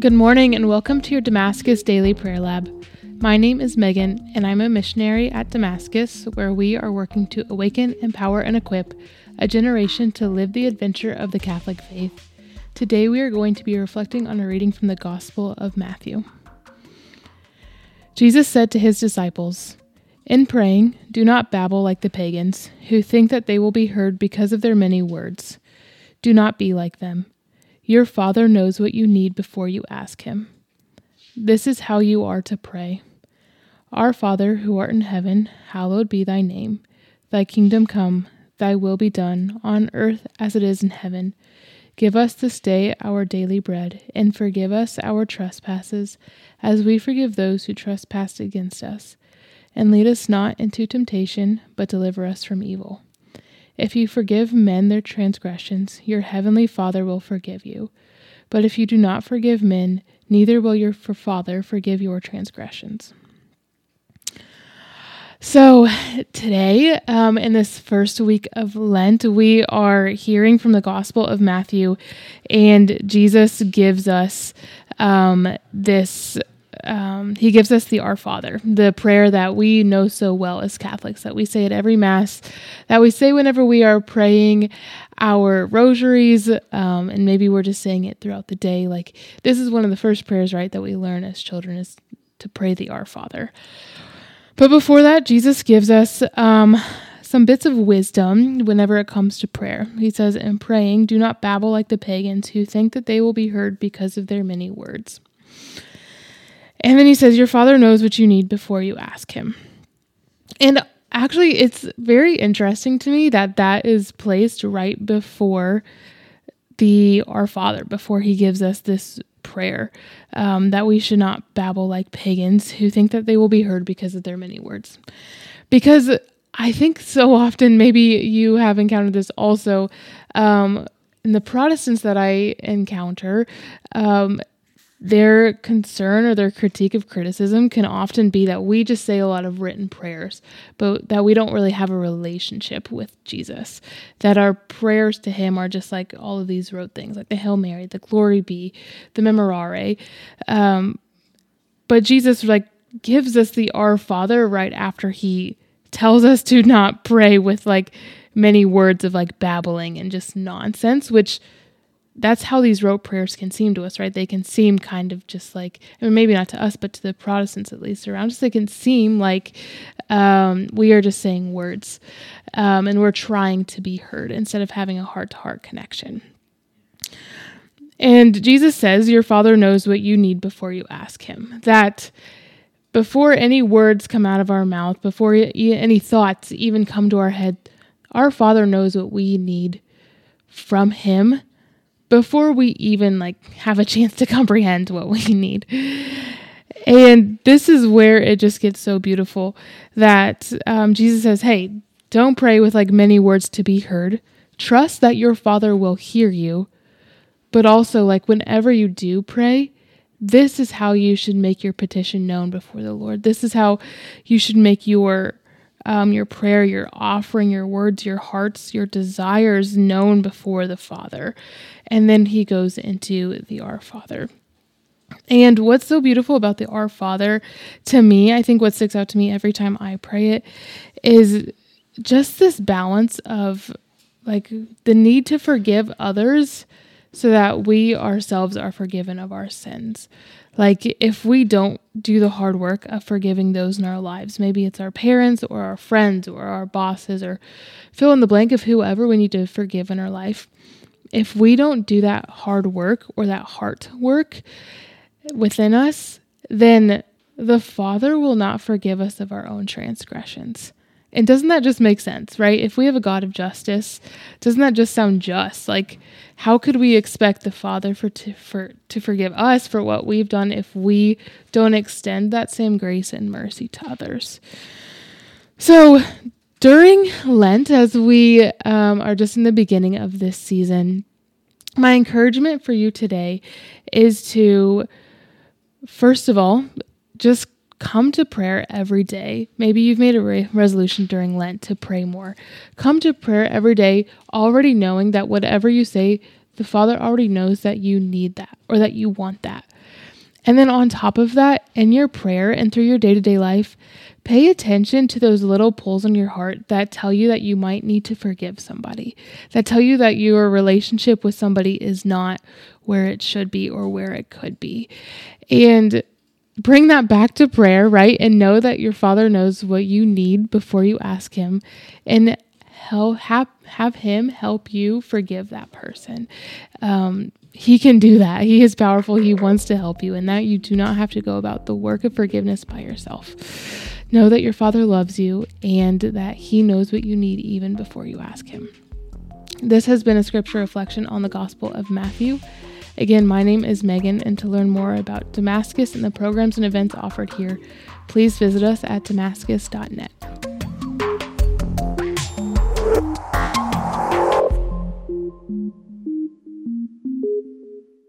Good morning and welcome to your Damascus Daily Prayer Lab. My name is Megan and I'm a missionary at Damascus where we are working to awaken, empower, and equip a generation to live the adventure of the Catholic faith. Today we are going to be reflecting on a reading from the Gospel of Matthew. Jesus said to his disciples, In praying, do not babble like the pagans, who think that they will be heard because of their many words. Do not be like them. Your Father knows what you need before you ask Him. This is how you are to pray Our Father, who art in heaven, hallowed be thy name. Thy kingdom come, thy will be done, on earth as it is in heaven. Give us this day our daily bread, and forgive us our trespasses, as we forgive those who trespass against us. And lead us not into temptation, but deliver us from evil. If you forgive men their transgressions, your heavenly Father will forgive you. But if you do not forgive men, neither will your Father forgive your transgressions. So, today, um, in this first week of Lent, we are hearing from the Gospel of Matthew, and Jesus gives us um, this um, he gives us the Our Father, the prayer that we know so well as Catholics, that we say at every Mass, that we say whenever we are praying our rosaries, um, and maybe we're just saying it throughout the day. Like, this is one of the first prayers, right, that we learn as children is to pray the Our Father. But before that, Jesus gives us um, some bits of wisdom whenever it comes to prayer. He says, In praying, do not babble like the pagans who think that they will be heard because of their many words. And then he says, Your father knows what you need before you ask him. And actually, it's very interesting to me that that is placed right before the Our Father, before he gives us this prayer um, that we should not babble like pagans who think that they will be heard because of their many words. Because I think so often, maybe you have encountered this also. Um, in the Protestants that I encounter, um, their concern or their critique of criticism can often be that we just say a lot of written prayers, but that we don't really have a relationship with Jesus. That our prayers to Him are just like all of these rote things, like the Hail Mary, the Glory Be, the Memorare. Um, but Jesus like gives us the Our Father right after He tells us to not pray with like many words of like babbling and just nonsense, which that's how these rote prayers can seem to us, right? They can seem kind of just like, I mean, maybe not to us, but to the Protestants at least around us, they can seem like um, we are just saying words um, and we're trying to be heard instead of having a heart to heart connection. And Jesus says, Your Father knows what you need before you ask Him. That before any words come out of our mouth, before any thoughts even come to our head, our Father knows what we need from Him before we even like have a chance to comprehend what we need. And this is where it just gets so beautiful that um, Jesus says, Hey, don't pray with like many words to be heard. Trust that your Father will hear you. But also, like, whenever you do pray, this is how you should make your petition known before the Lord. This is how you should make your um, your prayer, your offering, your words, your hearts, your desires known before the Father. And then he goes into the Our Father. And what's so beautiful about the Our Father to me, I think what sticks out to me every time I pray it is just this balance of like the need to forgive others so that we ourselves are forgiven of our sins. Like, if we don't do the hard work of forgiving those in our lives, maybe it's our parents or our friends or our bosses or fill in the blank of whoever we need to forgive in our life. If we don't do that hard work or that heart work within us, then the Father will not forgive us of our own transgressions. And doesn't that just make sense, right? If we have a God of justice, doesn't that just sound just? Like, how could we expect the Father for to, for to forgive us for what we've done if we don't extend that same grace and mercy to others? So, during Lent, as we um, are just in the beginning of this season, my encouragement for you today is to, first of all, just come to prayer every day. Maybe you've made a re- resolution during Lent to pray more. Come to prayer every day, already knowing that whatever you say, the Father already knows that you need that or that you want that. And then on top of that, in your prayer and through your day to day life, pay attention to those little pulls in your heart that tell you that you might need to forgive somebody, that tell you that your relationship with somebody is not where it should be or where it could be. And bring that back to prayer, right? And know that your Father knows what you need before you ask Him. And have, have Him help you forgive that person. Um, he can do that. He is powerful. He wants to help you, and that you do not have to go about the work of forgiveness by yourself. Know that your Father loves you and that He knows what you need even before you ask Him. This has been a scripture reflection on the Gospel of Matthew. Again, my name is Megan, and to learn more about Damascus and the programs and events offered here, please visit us at damascus.net.